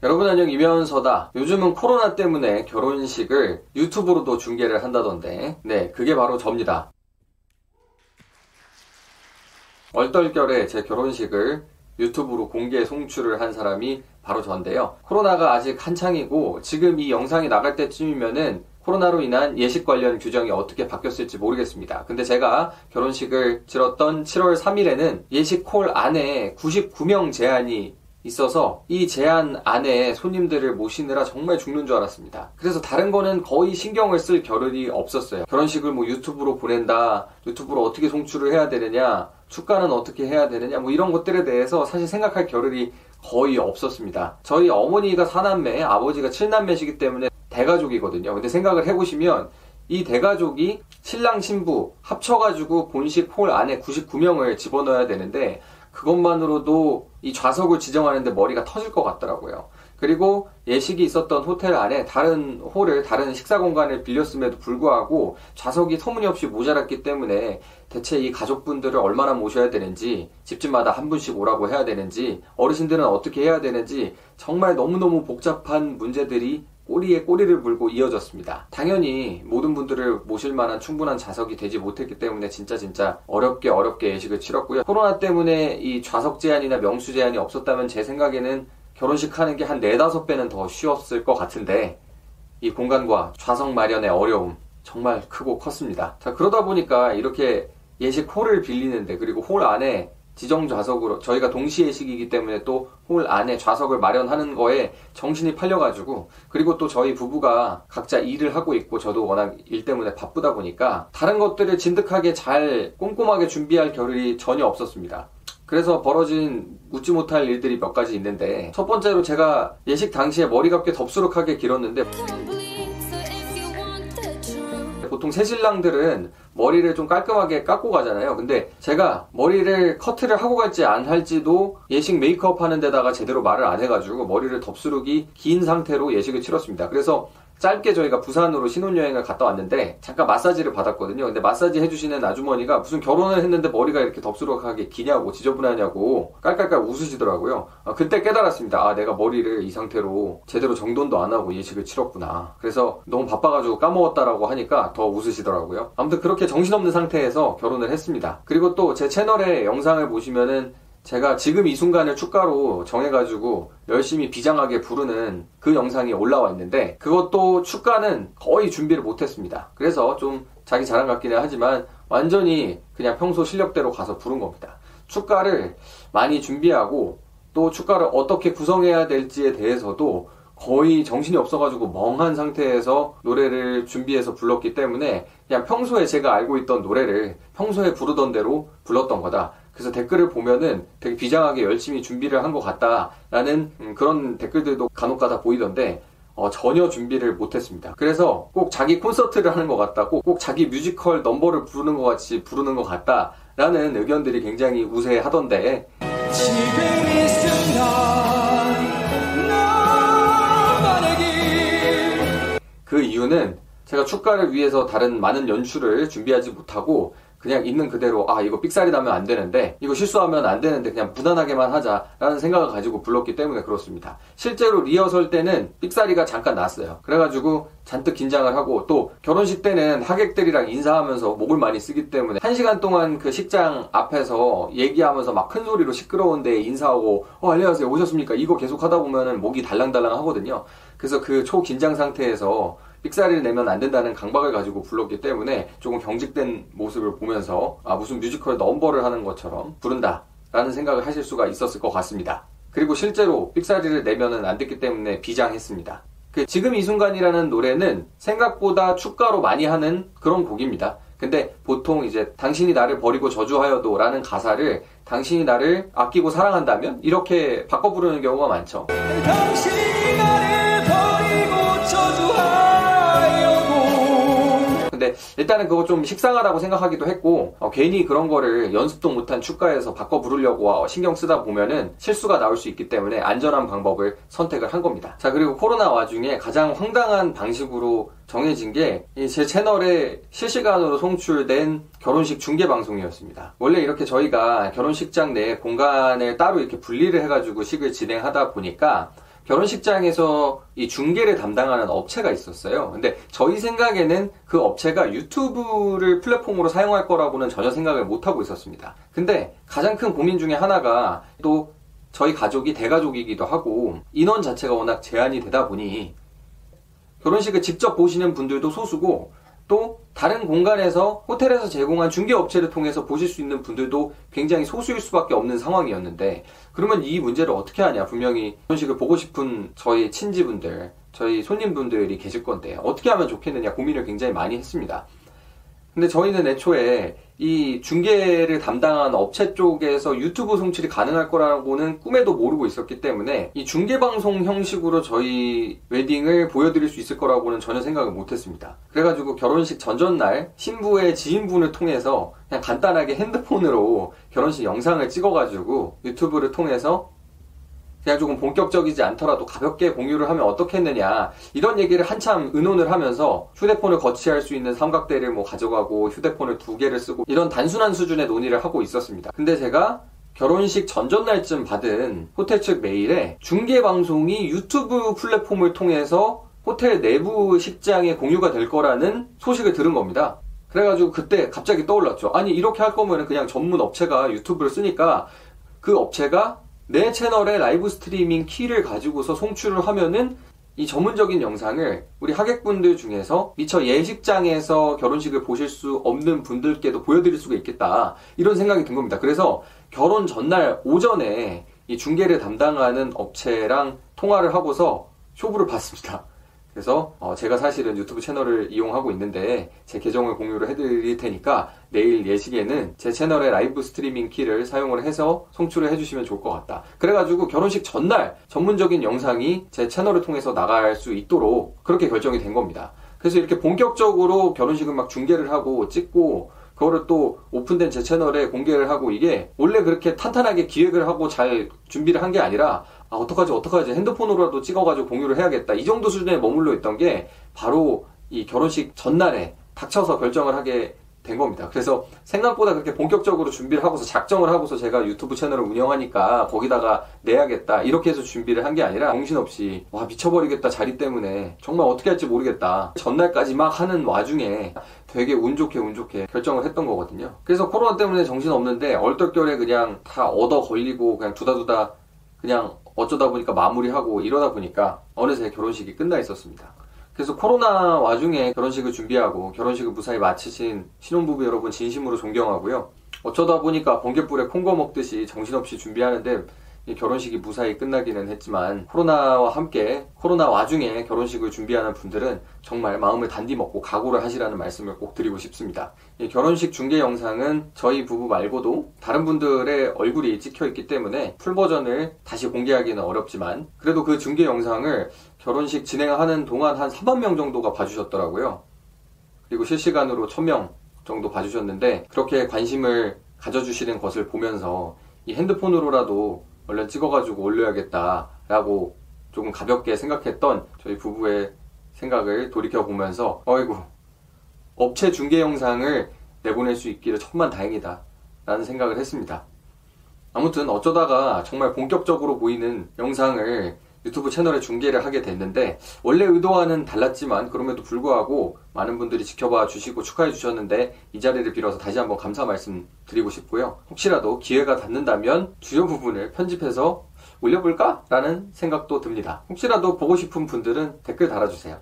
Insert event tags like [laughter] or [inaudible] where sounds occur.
여러분 안녕 이면서다. 요즘은 코로나 때문에 결혼식을 유튜브로도 중계를 한다던데, 네, 그게 바로 접니다. 얼떨결에 제 결혼식을 유튜브로 공개 송출을 한 사람이 바로 저인데요. 코로나가 아직 한창이고 지금 이 영상이 나갈 때쯤이면은 코로나로 인한 예식 관련 규정이 어떻게 바뀌었을지 모르겠습니다. 근데 제가 결혼식을 치렀던 7월 3일에는 예식 콜 안에 99명 제한이 있어서 이 제한 안에 손님들을 모시느라 정말 죽는 줄 알았습니다. 그래서 다른 거는 거의 신경을 쓸 겨를이 없었어요. 결혼식을 뭐 유튜브로 보낸다, 유튜브로 어떻게 송출을 해야 되느냐, 축가는 어떻게 해야 되느냐, 뭐 이런 것들에 대해서 사실 생각할 겨를이 거의 없었습니다. 저희 어머니가 사남매, 아버지가 칠남매시기 때문에 대가족이거든요. 근데 생각을 해보시면 이 대가족이 신랑 신부 합쳐가지고 본식 홀 안에 99명을 집어넣어야 되는데 그것만으로도 이 좌석을 지정하는데 머리가 터질 것 같더라고요. 그리고 예식이 있었던 호텔 안에 다른 홀을 다른 식사 공간을 빌렸음에도 불구하고 좌석이 터무니없이 모자랐기 때문에 대체 이 가족분들을 얼마나 모셔야 되는지 집집마다 한 분씩 오라고 해야 되는지 어르신들은 어떻게 해야 되는지 정말 너무너무 복잡한 문제들이 꼬리에 꼬리를 물고 이어졌습니다. 당연히 모든 분들을 모실 만한 충분한 좌석이 되지 못했기 때문에 진짜 진짜 어렵게 어렵게 예식을 치렀고요. 코로나 때문에 이 좌석 제한이나 명수 제한이 없었다면 제 생각에는 결혼식 하는 게 한 네다섯 배는 더 쉬웠을 것 같은데 이 공간과 좌석 마련의 어려움 정말 크고 컸습니다. 자, 그러다 보니까 이렇게 예식 홀을 빌리는데 그리고 홀 안에 지정 좌석으로 저희가 동시예식이기 때문에 또 홀 안에 좌석을 마련하는 거에 정신이 팔려가지고 그리고 또 저희 부부가 각자 일을 하고 있고 저도 워낙 일 때문에 바쁘다 보니까 다른 것들을 진득하게 잘 꼼꼼하게 준비할 겨를이 전혀 없었습니다. 그래서 벌어진 웃지 못할 일들이 몇 가지 있는데 첫 번째로 제가 예식 당시에 머리가 꽤 덥수룩하게 길었는데 보통 새신랑들은 머리를 좀 깔끔하게 깎고 가잖아요. 근데 제가 머리를 커트를 하고 갈지 안 할지도 예식 메이크업 하는 데다가 제대로 말을 안 해가지고 머리를 덥수룩이 긴 상태로 예식을 치렀습니다. 그래서 짧게 저희가 부산으로 신혼여행을 갔다 왔는데 잠깐 마사지를 받았거든요. 근데 마사지 해주시는 아주머니가 무슨 결혼을 했는데 머리가 이렇게 덥수룩하게 기냐고 지저분하냐고 깔깔깔 웃으시더라고요. 아, 그때 깨달았습니다. 아 내가 머리를 이 상태로 제대로 정돈도 안 하고 예식을 치렀구나. 그래서 너무 바빠가지고 까먹었다라고 하니까 더 웃으시더라고요. 아무튼 그렇게 정신없는 상태에서 결혼을 했습니다. 그리고 또 제 채널에 영상을 보시면은 제가 지금 이 순간을 축가로 정해가지고 열심히 비장하게 부르는 그 영상이 올라와 있는데 그것도 축가는 거의 준비를 못했습니다. 그래서 좀 자기 자랑 같기는 하지만 완전히 그냥 평소 실력대로 가서 부른 겁니다. 축가를 많이 준비하고 또 축가를 어떻게 구성해야 될지에 대해서도 거의 정신이 없어가지고 멍한 상태에서 노래를 준비해서 불렀기 때문에 그냥 평소에 제가 알고 있던 노래를 평소에 부르던 대로 불렀던 거다. 그래서 댓글을 보면은 되게 비장하게 열심히 준비를 한 것 같다라는 음, 그런 댓글들도 간혹가다 보이던데 어, 전혀 준비를 못했습니다. 그래서 꼭 자기 콘서트를 하는 것 같다, 꼭, 꼭 자기 뮤지컬 넘버를 부르는 것 같이 부르는 것 같다라는 의견들이 굉장히 우세하던데. 그 이유는 제가 축가를 위해서 다른 많은 연출을 준비하지 못하고 그냥 있는 그대로 아 이거 삑살이 나면 안 되는데 이거 실수하면 안 되는데 그냥 무난하게만 하자라는 생각을 가지고 불렀기 때문에 그렇습니다. 실제로 리허설 때는 삑살이가 잠깐 났어요. 그래가지고 잔뜩 긴장을 하고 또 결혼식 때는 하객들이랑 인사하면서 목을 많이 쓰기 때문에 한 시간 동안 그 식장 앞에서 얘기하면서 막 큰 소리로 시끄러운데 인사하고 어 안녕하세요 오셨습니까 이거 계속 하다 보면은 목이 달랑달랑 하거든요. 그래서 그 초긴장 상태에서 삑사리를 내면 안 된다는 강박을 가지고 불렀기 때문에 조금 경직된 모습을 보면서 아 무슨 뮤지컬 넘버를 하는 것처럼 부른다 라는 생각을 하실 수가 있었을 것 같습니다. 그리고 실제로 삑사리를 내면은 안 됐기 때문에 비장했습니다. 그 지금 이 순간이라는 노래는 생각보다 축가로 많이 하는 그런 곡입니다. 근데 보통 이제 당신이 나를 버리고 저주하여도 라는 가사를 당신이 나를 아끼고 사랑한다면 이렇게 바꿔 부르는 경우가 많죠. 일단은 그거 좀 식상하다고 생각하기도 했고 어, 괜히 그런 거를 연습도 못한 축가에서 바꿔 부르려고 신경 쓰다 보면은 실수가 나올 수 있기 때문에 안전한 방법을 선택을 한 겁니다. 자 그리고 코로나 와중에 가장 황당한 방식으로 정해진 게 제 채널에 실시간으로 송출된 결혼식 중계 방송이었습니다. 원래 이렇게 저희가 결혼식장 내 공간을 따로 이렇게 분리를 해가지고 식을 진행하다 보니까 결혼식장에서 이 중계를 담당하는 업체가 있었어요. 근데 저희 생각에는 그 업체가 유튜브를 플랫폼으로 사용할 거라고는 전혀 생각을 못 하고 있었습니다. 근데 가장 큰 고민 중에 하나가 또 저희 가족이 대가족이기도 하고 인원 자체가 워낙 제한이 되다 보니 결혼식을 직접 보시는 분들도 소수고 또 다른 공간에서 호텔에서 제공한 중개업체를 통해서 보실 수 있는 분들도 굉장히 소수일 수밖에 없는 상황이었는데 그러면 이 문제를 어떻게 하냐 분명히 결혼식을 보고 싶은 저희 친지분들 저희 손님분들이 계실 건데 어떻게 하면 좋겠느냐 고민을 굉장히 많이 했습니다. 근데 저희는 애초에 이 중개를 담당한 업체 쪽에서 유튜브 송출이 가능할 거라고는 꿈에도 모르고 있었기 때문에 이 중개방송 형식으로 저희 웨딩을 보여드릴 수 있을 거라고는 전혀 생각을 못 했습니다. 그래가지고 결혼식 전전날 신부의 지인분을 통해서 그냥 간단하게 핸드폰으로 결혼식 영상을 찍어가지고 유튜브를 통해서 그냥 조금 본격적이지 않더라도 가볍게 공유를 하면 어떻겠느냐 이런 얘기를 한참 의논을 하면서 휴대폰을 거치할 수 있는 삼각대를 뭐 가져가고 휴대폰을 두 개를 쓰고 이런 단순한 수준의 논의를 하고 있었습니다. 근데 제가 결혼식 전전날쯤 받은 호텔 측 메일에 중계 방송이 유튜브 플랫폼을 통해서 호텔 내부 식장에 공유가 될 거라는 소식을 들은 겁니다. 그래가지고 그때 갑자기 떠올랐죠. 아니 이렇게 할 거면 그냥 전문 업체가 유튜브를 쓰니까 그 업체가 내 채널에 라이브 스트리밍 키를 가지고서 송출을 하면은 이 전문적인 영상을 우리 하객분들 중에서 미처 예식장에서 결혼식을 보실 수 없는 분들께도 보여드릴 수가 있겠다. 이런 생각이 든 겁니다. 그래서 결혼 전날 오전에 이 중계를 담당하는 업체랑 통화를 하고서 쇼부를 [laughs] 봤습니다. 그래서 어 제가 사실은 유튜브 채널을 이용하고 있는데 제 계정을 공유를 해드릴 테니까 내일 예식에는 제 채널의 라이브 스트리밍 키를 사용을 해서 송출을 해주시면 좋을 것 같다. 그래가지고 결혼식 전날 전문적인 영상이 제 채널을 통해서 나갈 수 있도록 그렇게 결정이 된 겁니다. 그래서 이렇게 본격적으로 결혼식을 막 중계를 하고 찍고 그거를 또 오픈된 제 채널에 공개를 하고 이게 원래 그렇게 탄탄하게 기획을 하고 잘 준비를 한 게 아니라 아, 어떡하지, 어떡하지. 핸드폰으로라도 찍어가지고 공유를 해야겠다. 이 정도 수준에 머물러 있던 게 바로 이 결혼식 전날에 닥쳐서 결정을 하게 된 겁니다. 그래서 생각보다 그렇게 본격적으로 준비를 하고서 작정을 하고서 제가 유튜브 채널을 운영하니까 거기다가 내야겠다. 이렇게 해서 준비를 한 게 아니라 정신없이 와, 미쳐버리겠다. 자리 때문에. 정말 어떻게 할지 모르겠다. 전날까지 막 하는 와중에 되게 운 좋게 운 좋게 결정을 했던 거거든요. 그래서 코로나 때문에 정신 없는데 얼떨결에 그냥 다 얻어 걸리고 그냥 두다두다 그냥 어쩌다 보니까 마무리하고 이러다 보니까 어느새 결혼식이 끝나 있었습니다. 그래서 코로나 와중에 결혼식을 준비하고 결혼식을 무사히 마치신 신혼부부 여러분 진심으로 존경하고요. 어쩌다 보니까 번개불에 콩거 먹듯이 정신없이 준비하는데 결혼식이 무사히 끝나기는 했지만 코로나와 함께 코로나 와중에 결혼식을 준비하는 분들은 정말 마음을 단디 먹고 각오를 하시라는 말씀을 꼭 드리고 싶습니다. 결혼식 중계 영상은 저희 부부 말고도 다른 분들의 얼굴이 찍혀 있기 때문에 풀 버전을 다시 공개하기는 어렵지만 그래도 그 중계 영상을 결혼식 진행하는 동안 한 4만 명 정도가 봐주셨더라고요. 그리고 실시간으로 1000명 정도 봐주셨는데 그렇게 관심을 가져주시는 것을 보면서 이 핸드폰으로라도 얼른 찍어가지고 올려야겠다라고 조금 가볍게 생각했던 저희 부부의 생각을 돌이켜 보면서 어이구 업체 중개 영상을 내보낼 수 있기를 천만 다행이다 라는 생각을 했습니다. 아무튼 어쩌다가 정말 본격적으로 보이는 영상을 유튜브 채널에 중계를 하게 됐는데 원래 의도와는 달랐지만 그럼에도 불구하고 많은 분들이 지켜봐 주시고 축하해 주셨는데 이 자리를 빌어서 다시 한번 감사 말씀 드리고 싶고요. 혹시라도 기회가 닿는다면 주요 부분을 편집해서 올려볼까? 라는 생각도 듭니다. 혹시라도 보고 싶은 분들은 댓글 달아주세요.